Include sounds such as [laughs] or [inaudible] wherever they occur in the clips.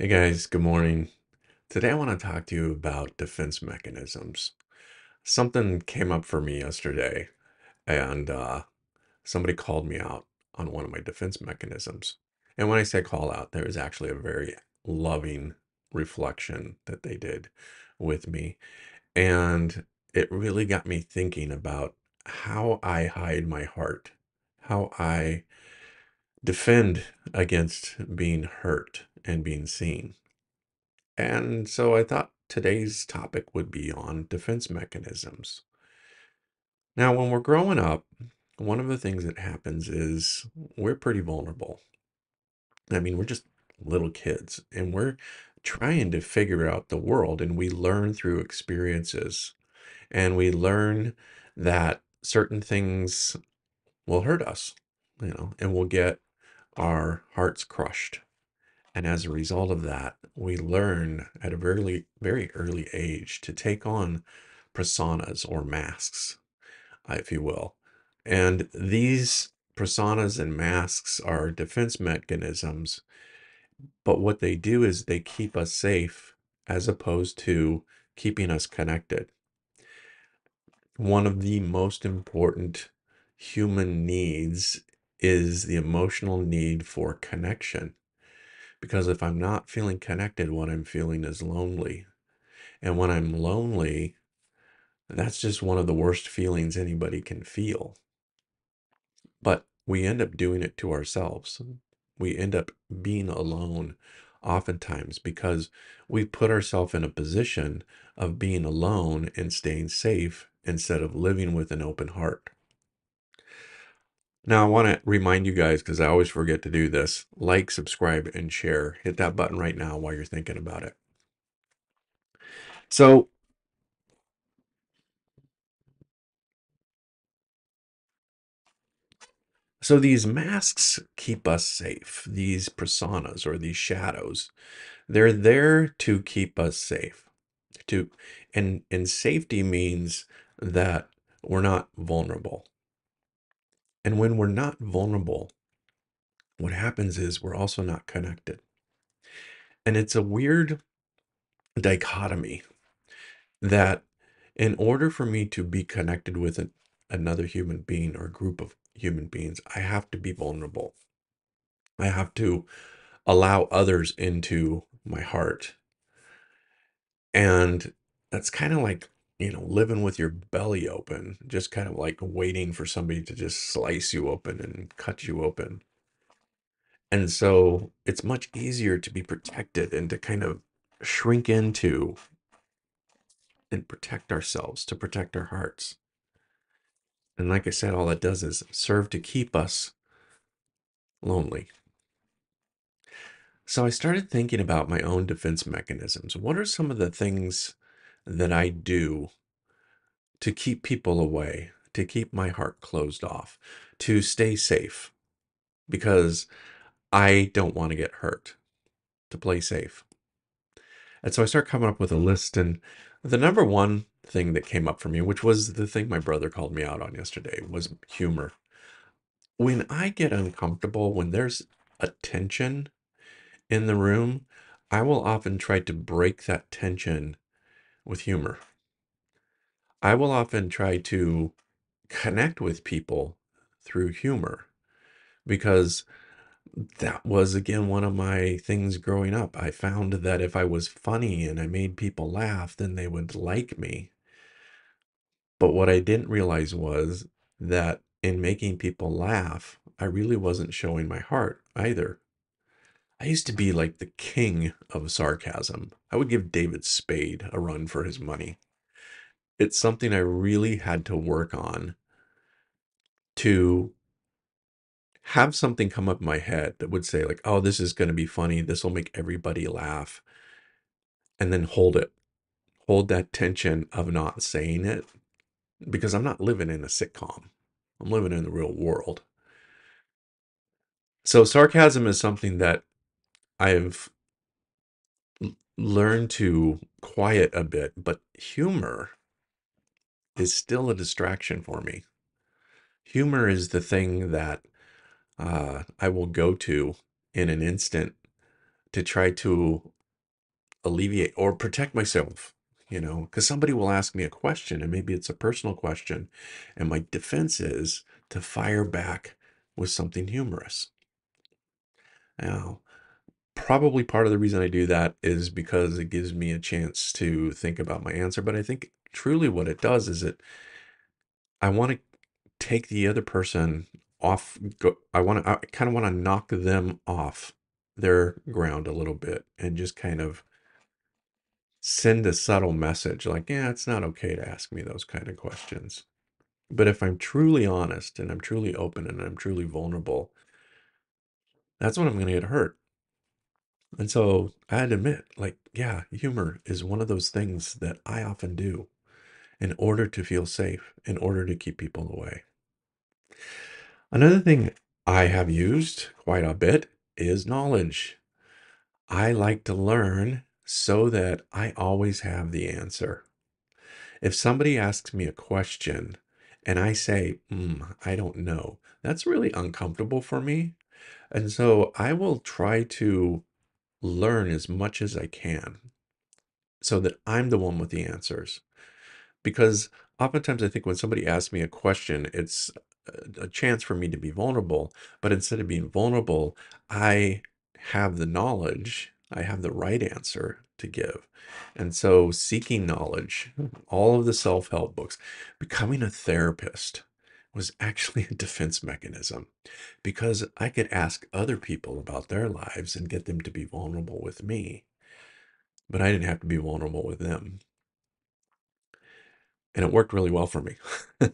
Hey guys, good morning. Today I want to talk to you about defense mechanisms. Something came up for me yesterday, and uh, somebody called me out on one of my defense mechanisms. And when I say call out, there was actually a very loving reflection that they did with me. And it really got me thinking about how I hide my heart, how I defend against being hurt and being seen. And so I thought today's topic would be on defense mechanisms. Now, when we're growing up, one of the things that happens is we're pretty vulnerable. I mean, we're just little kids and we're trying to figure out the world, and we learn through experiences and we learn that certain things will hurt us, you know, and we'll get our hearts crushed. And as a result of that, we learn at a very, very early age to take on personas or masks, uh, if you will. And these personas and masks are defense mechanisms, but what they do is they keep us safe as opposed to keeping us connected. One of the most important human needs is the emotional need for connection. Because if I'm not feeling connected, what I'm feeling is lonely. And when I'm lonely, that's just one of the worst feelings anybody can feel. But we end up doing it to ourselves. We end up being alone oftentimes because we put ourselves in a position of being alone and staying safe instead of living with an open heart. Now, I want to remind you guys, because I always forget to do this like, subscribe, and share. Hit that button right now while you're thinking about it. So, so these masks keep us safe. These personas or these shadows, they're there to keep us safe. To and and safety means that we're not vulnerable. And when we're not vulnerable, what happens is we're also not connected. And it's a weird dichotomy that in order for me to be connected with an, another human being or group of human beings, I have to be vulnerable. I have to allow others into my heart. And that's kind of like, you know, living with your belly open, just kind of like waiting for somebody to just slice you open and cut you open. And so it's much easier to be protected and to kind of shrink into and protect ourselves, to protect our hearts. And like I said, all that does is serve to keep us lonely. So I started thinking about my own defense mechanisms. What are some of the things that I do to keep people away, to keep my heart closed off, to stay safe? Because I don't want to get hurt, to play safe. And so I start coming up with a list. And the number one thing that came up for me, which was the thing my brother called me out on yesterday, was humor. When I get uncomfortable, when there's a tension in the room, I will often try to break that tension with humor. I will often try to connect with people through humor because that was again one of my things growing up. I found that if I was funny and I made people laugh, then they would like me. But what I didn't realize was that in making people laugh, I really wasn't showing my heart either. I used to be like the king of sarcasm. I would give David Spade a run for his money. It's something I really had to work on to have something come up in my head that would say like, "Oh, this is going to be funny. This will make everybody laugh." And then hold it. Hold that tension of not saying it because I'm not living in a sitcom. I'm living in the real world. So sarcasm is something that I've learned to quiet a bit, but humor is still a distraction for me. Humor is the thing that uh, I will go to in an instant to try to alleviate or protect myself, you know, because somebody will ask me a question and maybe it's a personal question, and my defense is to fire back with something humorous. Now, probably part of the reason I do that is because it gives me a chance to think about my answer, but I think truly what it does is it I want to take the other person off go I want to I kind of want to knock them off their ground a little bit and just kind of send a subtle message like, yeah, it's not okay to ask me those kind of questions. But if I'm truly honest and I'm truly open and I'm truly vulnerable, that's when I'm going to get hurt. And so I had to admit, like, yeah, humor is one of those things that I often do in order to feel safe, in order to keep people away. Another thing I have used quite a bit is knowledge. I like to learn so that I always have the answer. If somebody asks me a question and I say, mm, I don't know, that's really uncomfortable for me. And so I will try to learn as much as I can so that I'm the one with the answers. Because oftentimes I think when somebody asks me a question, it's a, chance for me to be vulnerable. But instead of being vulnerable, I have the knowledge, I have the right answer to give. And so seeking knowledge, hmm. all of the self-help books, becoming a therapist was actually a defense mechanism because I could ask other people about their lives and get them to be vulnerable with me, but I didn't have to be vulnerable with them. And it worked really well for me. [laughs]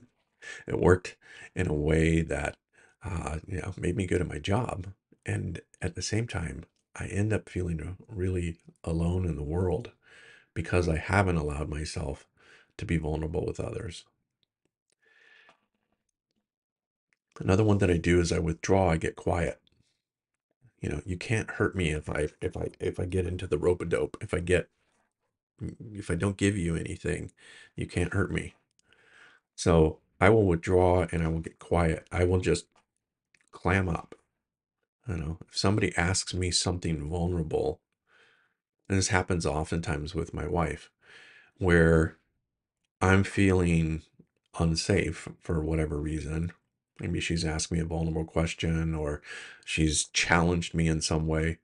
It worked in a way that, uh, you know, made me good at my job. And at the same time, I end up feeling really alone in the world because I haven't allowed myself to be vulnerable with others. Another one that I do is I withdraw, I get quiet. You know, you can't hurt me if I if I if I get into the rope a dope. If I get if I don't give you anything, you can't hurt me. So I will withdraw and I will get quiet. I will just clam up. You know, if somebody asks me something vulnerable, and this happens oftentimes with my wife, where I'm feeling unsafe for whatever reason. Maybe she's asked me a vulnerable question or she's challenged me in some way.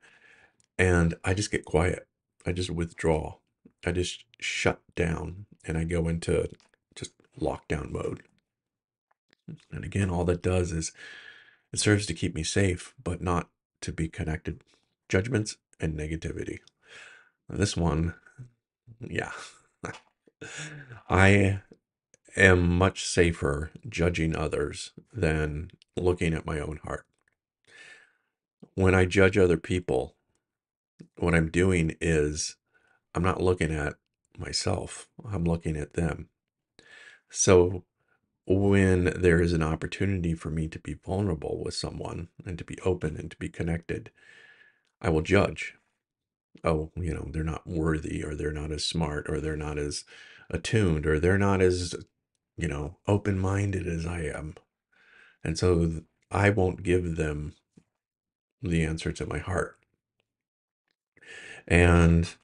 And I just get quiet. I just withdraw. I just shut down and I go into just lockdown mode. And again, all that does is it serves to keep me safe, but not to be connected. Judgments and negativity. This one, yeah. [laughs] I am much safer judging others than looking at my own heart. When I judge other people, what I'm doing is I'm not looking at myself, I'm looking at them. So when there is an opportunity for me to be vulnerable with someone and to be open and to be connected, I will judge. Oh, you know, they're not worthy or they're not as smart or they're not as attuned or they're not as, you know, open-minded as I am. And so I won't give them the answer to my heart. And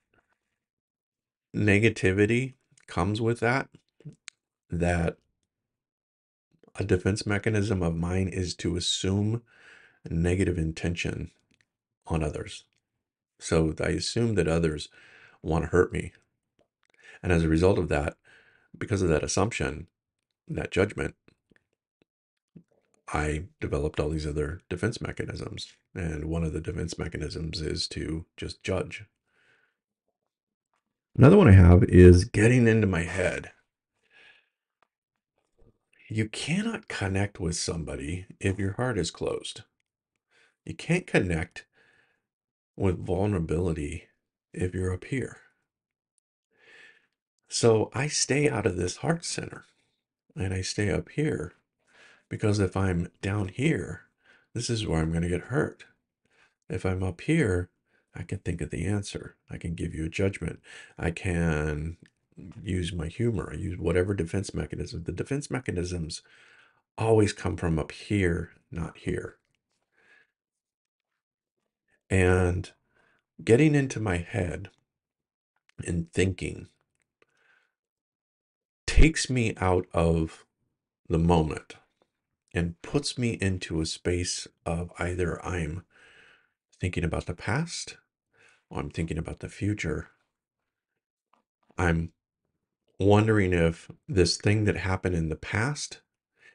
negativity comes with that, that a defense mechanism of mine is to assume negative intention on others. So I assume that others want to hurt me. And as a result of that, because of that assumption, that judgment, I developed all these other defense mechanisms. And one of the defense mechanisms is to just judge. Another one I have is getting into my head. You cannot connect with somebody if your heart is closed. You can't connect with vulnerability if you're up here. So I stay out of this heart center and I stay up here because if I'm down here, this is where I'm going to get hurt. If I'm up here, I can think of the answer. I can give you a judgment. I can use my humor. I use whatever defense mechanism. The defense mechanisms always come from up here, not here. And getting into my head and thinking takes me out of the moment and puts me into a space of either I'm thinking about the past or I'm thinking about the future. I'm wondering if this thing that happened in the past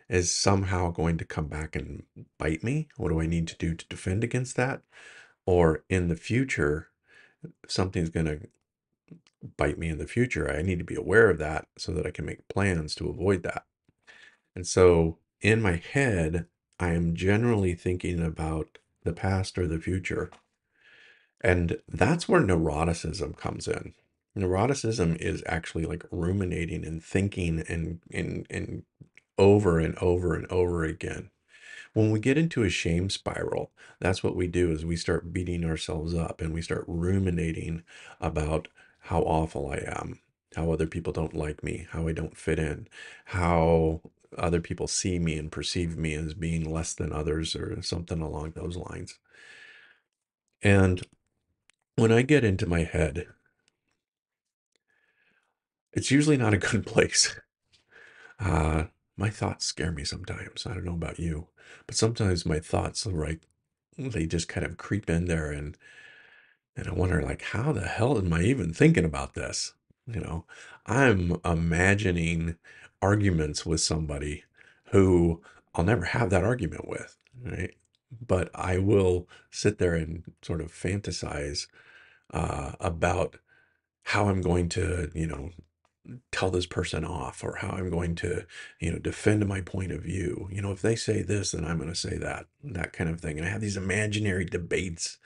is somehow going to come back and bite me. What do I need to do to defend against that? Or in the future, something's going to bite me in the future. I need to be aware of that so that I can make plans to avoid that. And so in my head, I am generally thinking about the past or the future. And that's where neuroticism comes in. Neuroticism is actually like ruminating and thinking and and and over and over and over again. When we get into a shame spiral, that's what we do is we start beating ourselves up and we start ruminating about how awful I am, how other people don't like me, how I don't fit in, how other people see me and perceive me as being less than others or something along those lines. And when I get into my head, it's usually not a good [laughs] place. Uh, my thoughts scare me sometimes. I don't know about you, but sometimes my thoughts are like they just kind of creep in there and and I wonder like how the hell am I even thinking about this? You know, I'm imagining arguments with somebody who I'll never have that argument with, right? But I will sit there and sort of fantasize uh, about how I'm going to, you know, tell this person off or how I'm going to, you know, defend my point of view. You know, if they say this, then I'm going to say that, that kind of thing. And I have these imaginary debates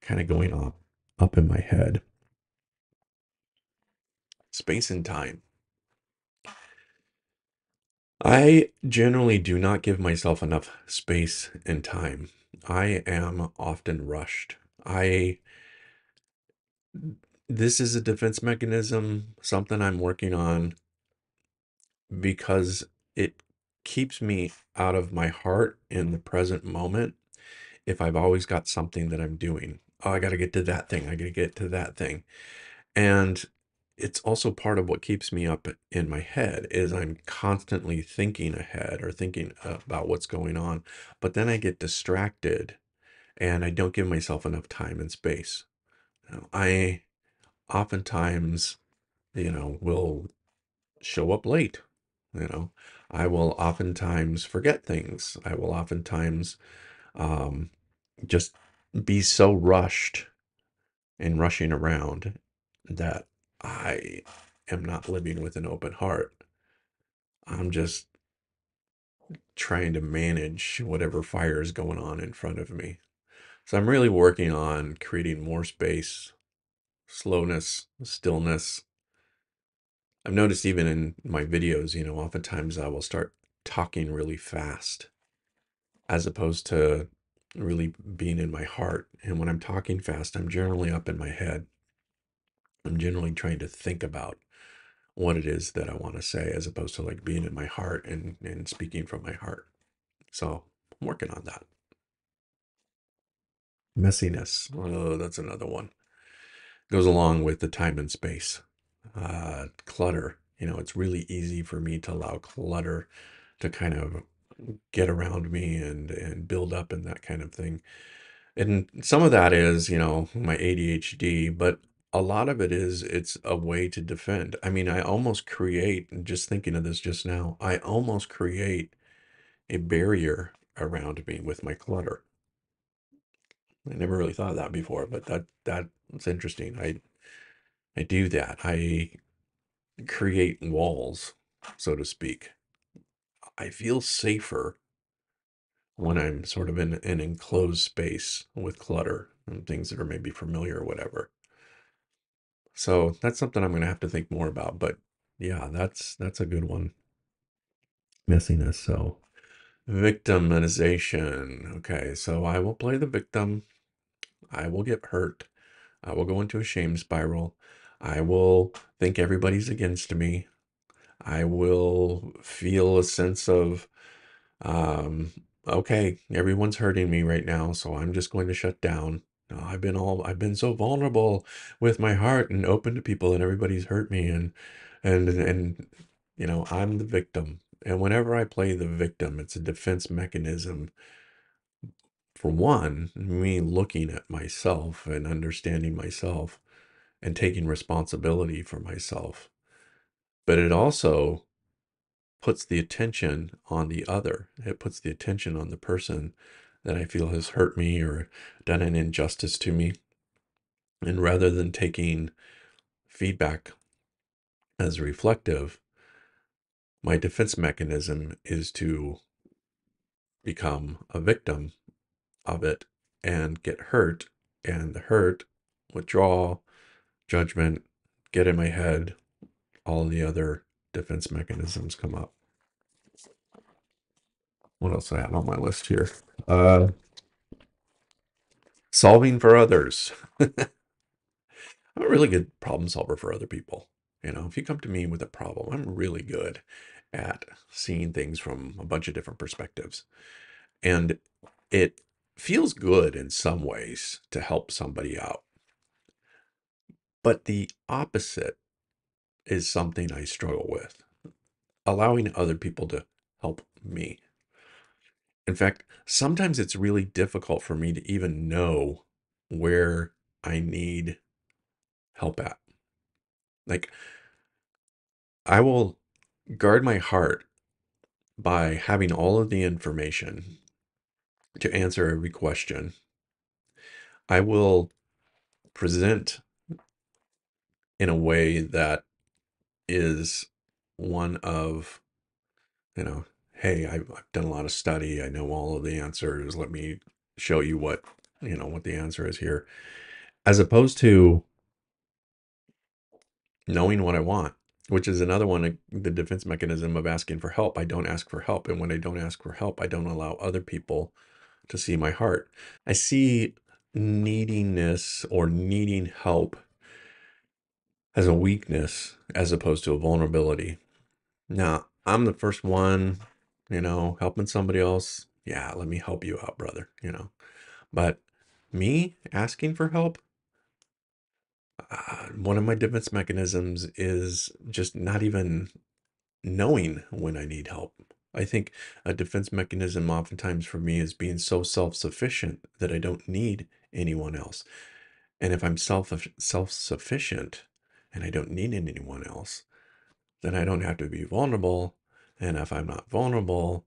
kind of going on up in my head. Space and time. I generally do not give myself enough space and time. I am often rushed. I this is a defense mechanism, something I'm working on because it keeps me out of my heart in the present moment if I've always got something that I'm doing. Oh, I got to get to that thing. I got to get to that thing. And it's also part of what keeps me up in my head is I'm constantly thinking ahead or thinking about what's going on. But then I get distracted and I don't give myself enough time and space. I oftentimes, you know, will show up late. You know, I will oftentimes forget things. I will oftentimes um, just be so rushed and rushing around that I am not living with an open heart. I'm just trying to manage whatever fire is going on in front of me. So I'm really working on creating more space, slowness, stillness. I've noticed even in my videos, you know, oftentimes I will start talking really fast as opposed to really being in my heart. And when I'm talking fast, I'm generally up in my head. I'm generally trying to think about what it is that I want to say as opposed to like being in my heart and, and speaking from my heart. So I'm working on that. Messiness. Oh, that's another one. Goes along with the time and space. Uh, clutter. You know, it's really easy for me to allow clutter to kind of get around me and and build up and that kind of thing. And some of that is, you know, my ADHD, but a lot of it is it's a way to defend. I mean, I almost create, and just thinking of this just now, I almost create a barrier around me with my clutter. I never really thought of that before, but that that's interesting. I I do that. I create walls, so to speak. I feel safer when I'm sort of in an enclosed space with clutter and things that are maybe familiar or whatever. So that's something I'm going to have to think more about. But yeah, that's that's a good one. Messiness. So victimization. Okay, so I will play the victim. I will get hurt. I will go into a shame spiral. I will think everybody's against me. I will feel a sense of, um, okay, everyone's hurting me right now, so I'm just going to shut down. "Oh, I've been all I've been so vulnerable with my heart and open to people and everybody's hurt me and and and you know, I'm the victim. And whenever I play the victim, it's a defense mechanism. For one, me looking at myself and understanding myself and taking responsibility for myself. But it also puts the attention on the other. It puts the attention on the person that I feel has hurt me or done an injustice to me. And rather than taking feedback as reflective, my defense mechanism is to become a victim of it and get hurt and the hurt, withdraw, judgment, get in my head, all the other defense mechanisms come up. What else I have on my list here? Uh, solving for others. [laughs] I'm a really good problem solver for other people. You know, if you come to me with a problem, I'm really good at seeing things from a bunch of different perspectives. And it feels good in some ways to help somebody out. But the opposite is something I struggle with allowing other people to help me. In fact, sometimes it's really difficult for me to even know where I need help at. Like, I will guard my heart by having all of the information to answer every question. I will present in a way that is one of, you know, hey, I've, I've done a lot of study. I know all of the answers. Let me show you what, you know, what the answer is here. As opposed to knowing what I want, which is another one, the defense mechanism of asking for help. I don't ask for help. And when I don't ask for help, I don't allow other people to see my heart. I see neediness or needing help as a weakness as opposed to a vulnerability. Now, I'm the first one, you know, helping somebody else. Yeah, let me help you out, brother, you know. But me asking for help, uh, one of my defense mechanisms is just not even knowing when I need help. I think a defense mechanism oftentimes for me is being so self-sufficient that I don't need anyone else. And if I'm self self-sufficient and I don't need anyone else, then I don't have to be vulnerable. And if I'm not vulnerable,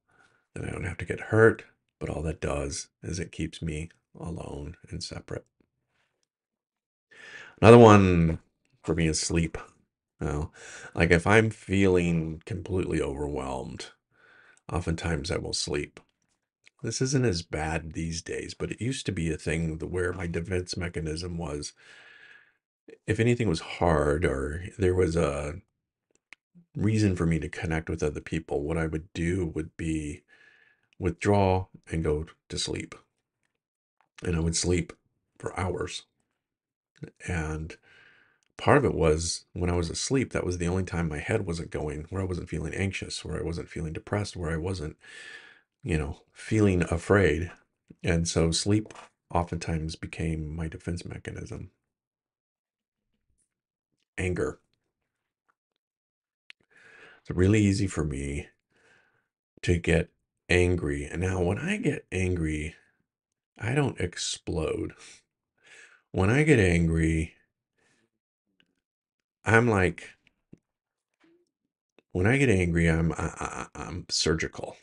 then I don't have to get hurt. But all that does is it keeps me alone and separate. Another one for me is sleep. You know, like if I'm feeling completely overwhelmed, oftentimes I will sleep. This isn't as bad these days, but it used to be a thing where my defense mechanism was if anything was hard or there was a reason for me to connect with other people, what I would do would be withdraw and go to sleep. And I would sleep for hours. And part of it was when I was asleep, that was the only time my head wasn't going, where I wasn't feeling anxious, where I wasn't feeling depressed, where I wasn't, you know, feeling afraid. And so sleep oftentimes became my defense mechanism. Anger. It's really easy for me to get angry. And now when I get angry, I don't explode. When I get angry, I'm like when I get angry, I'm I, I, I'm surgical.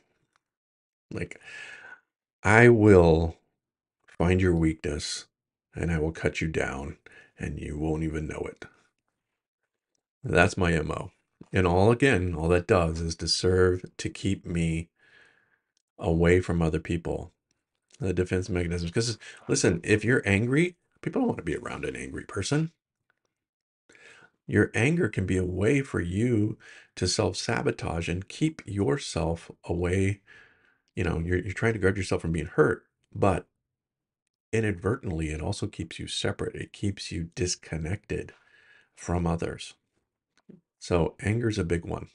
Like I will find your weakness and I will cut you down and you won't even know it. That's my MO. And all again, all that does is to serve to keep me away from other people. The defense mechanisms. Because listen, if you're angry, people don't want to be around an angry person. Your anger can be a way for you to self sabotage and keep yourself away. You know, you're, you're trying to guard yourself from being hurt, but inadvertently, it also keeps you separate. It keeps you disconnected from others. So, anger is a big one.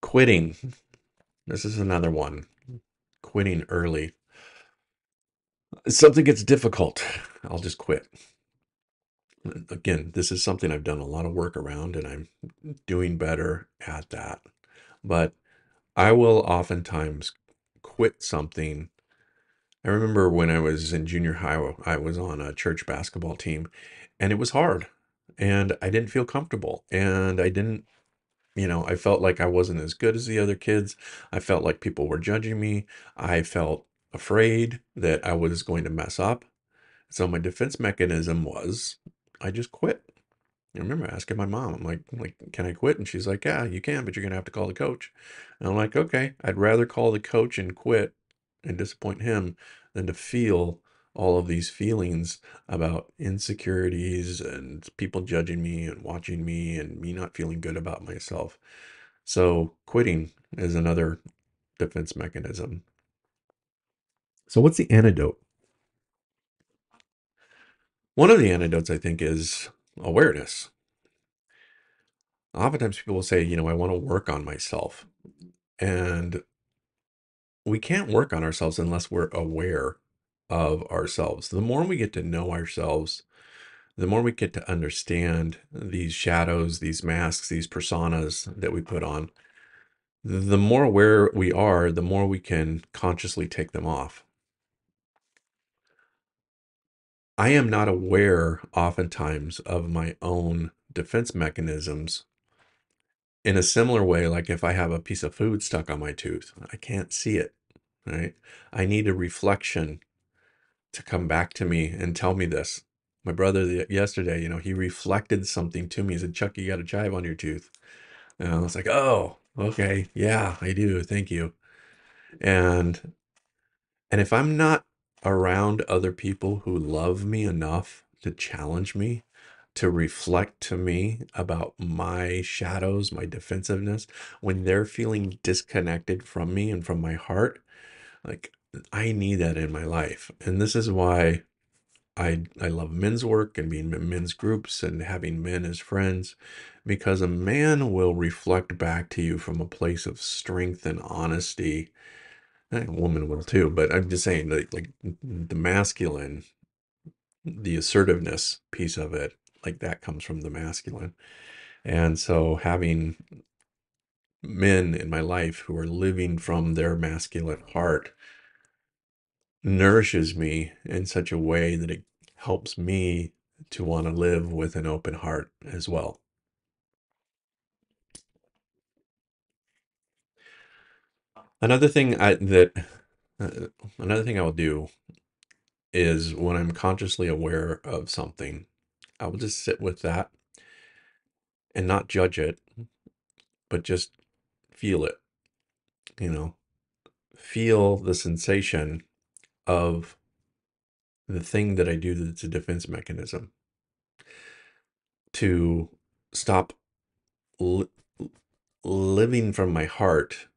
Quitting. This is another one. Quitting early. something gets difficult, I'll just quit. Again, this is something I've done a lot of work around and I'm doing better at that. But I will oftentimes quit something. I remember when I was in junior high, I was on a church basketball team and it was hard and I didn't feel comfortable and I didn't, you know, I felt like I wasn't as good as the other kids. I felt like people were judging me. I felt afraid that I was going to mess up. So my defense mechanism was I just quit. I remember asking my mom, I'm like, like, can I quit? And she's like, yeah, you can, but you're gonna have to call the coach. And I'm like, okay, I'd rather call the coach and quit and disappoint him than to feel all of these feelings about insecurities and people judging me and watching me and me not feeling good about myself. So quitting is another defense mechanism. So what's the antidote? One of the antidotes, I think, is awareness. Oftentimes people will say, you know, I want to work on myself. And we can't work on ourselves unless we're aware of ourselves. The more we get to know ourselves, the more we get to understand these shadows, these masks, these personas that we put on, the more aware we are, the more we can consciously take them off. I am not aware oftentimes of my own defense mechanisms in a similar way, like if I have a piece of food stuck on my tooth, I can't see it, right? I need a reflection to come back to me and tell me this. My brother the, yesterday, you know, he reflected something to me. He said, Chuck, you got a chive on your tooth. And I was like, oh, okay. Yeah, I do. Thank you. And and if I'm not around other people who love me enough to challenge me, to reflect to me about my shadows, my defensiveness, when they're feeling disconnected from me and from my heart, like I need that in my life. And this is why I I love men's work and being in men's groups and having men as friends because a man will reflect back to you from a place of strength and honesty. And a woman will too, but I'm just saying like like the masculine, the assertiveness piece of it, like that comes from the masculine. And so having men in my life who are living from their masculine heart nourishes me in such a way that it helps me to want to live with an open heart as well. Another thing I that uh, another thing I will do is when I'm consciously aware of something, I will just sit with that and not judge it, but just feel it, you know, feel the sensation of the thing that I do that's a defense mechanism to stop li- living from my heart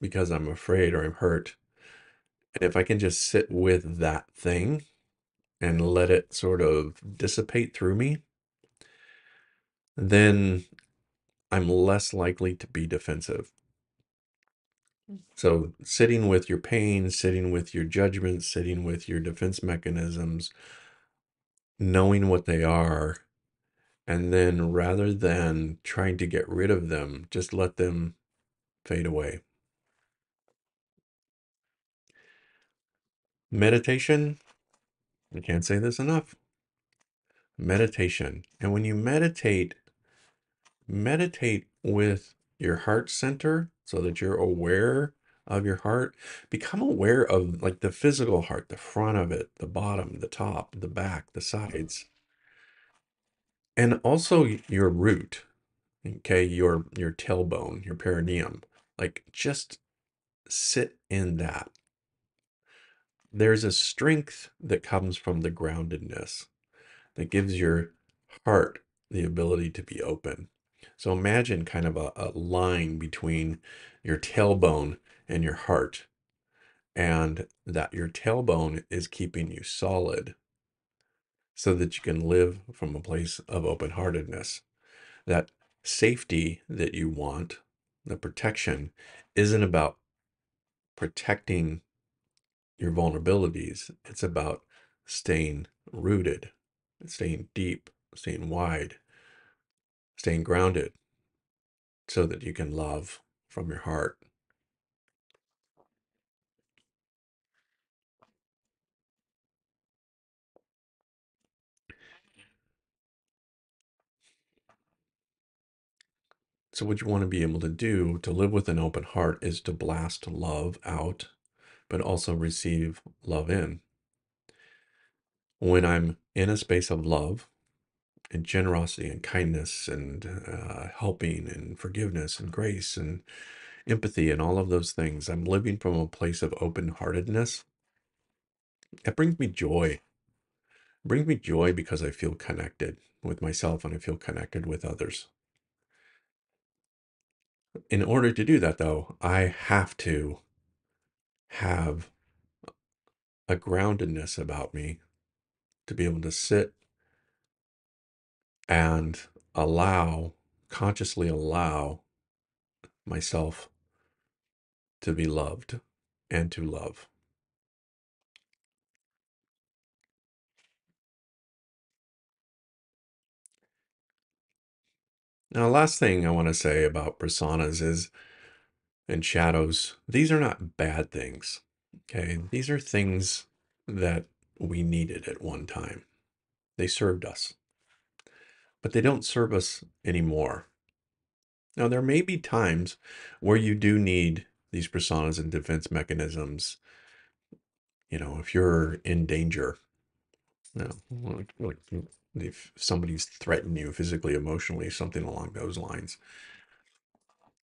because I'm afraid or I'm hurt. And if I can just sit with that thing and let it sort of dissipate through me, then I'm less likely to be defensive. So, sitting with your pain, sitting with your judgments, sitting with your defense mechanisms, knowing what they are, and then rather than trying to get rid of them, just let them fade away. Meditation, I can't say this enough. Meditation. And when you meditate, meditate with your heart center so that you're aware of your heart. Become aware of like the physical heart, the front of it, the bottom, the top, the back, the sides, and also your root. Okay, your your tailbone, your perineum. Like just sit in that. There's a strength that comes from the groundedness that gives your heart the ability to be open. So imagine kind of a, a line between your tailbone and your heart, and that your tailbone is keeping you solid so that you can live from a place of open heartedness. That safety that you want, the protection, isn't about protecting your vulnerabilities. It's about staying rooted, staying deep, staying wide, staying grounded so that you can love from your heart. So, what you want to be able to do to live with an open heart is to blast love out, but also receive love in. When I'm in a space of love and generosity and kindness and uh, helping and forgiveness and grace and empathy and all of those things, I'm living from a place of open heartedness. It brings me joy. It brings me joy because I feel connected with myself and I feel connected with others. In order to do that, though, I have to have a groundedness about me to be able to sit and allow, consciously allow myself to be loved and to love. Now, last thing I want to say about personas is and shadows, these are not bad things. Okay. These are things that we needed at one time. They served us, but they don't serve us anymore. Now, there may be times where you do need these personas and defense mechanisms. You know, if you're in danger, you know, like, if somebody's threatened you physically, emotionally, something along those lines,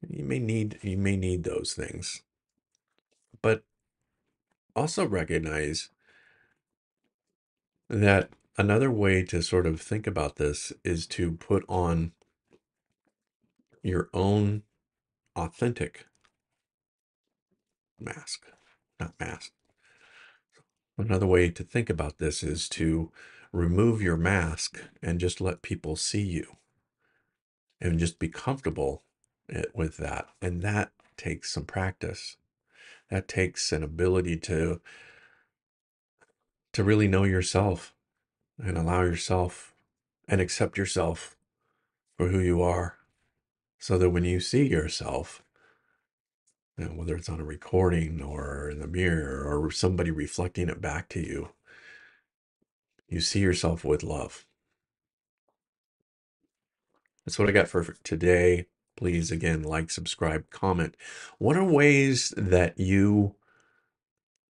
you may need you may need those things. But also recognize that another way to sort of think about this is to put on your own authentic mask, not mask. Another way to think about this is to remove your mask and just let people see you and just be comfortable eh, with that. And that takes some practice. That takes an ability to to really know yourself and allow yourself and accept yourself for who you are so that when you see yourself you know, whether it's on a recording or in the mirror or somebody reflecting it back to you you see yourself with love. That's what i got for today. Please again like subscribe comment. What are ways that you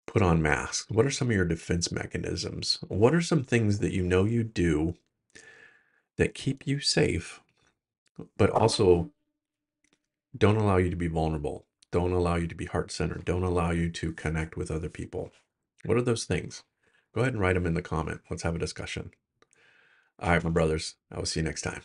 put on masks? What are some of your defense mechanisms? What are some things that you know you do that keep you safe but also don't allow you to be vulnerable don't allow you to be heart centered don't allow you to connect with other people? What are those things? Go ahead and write them in the comment. Let's have a discussion. All right my brothers i will see you next time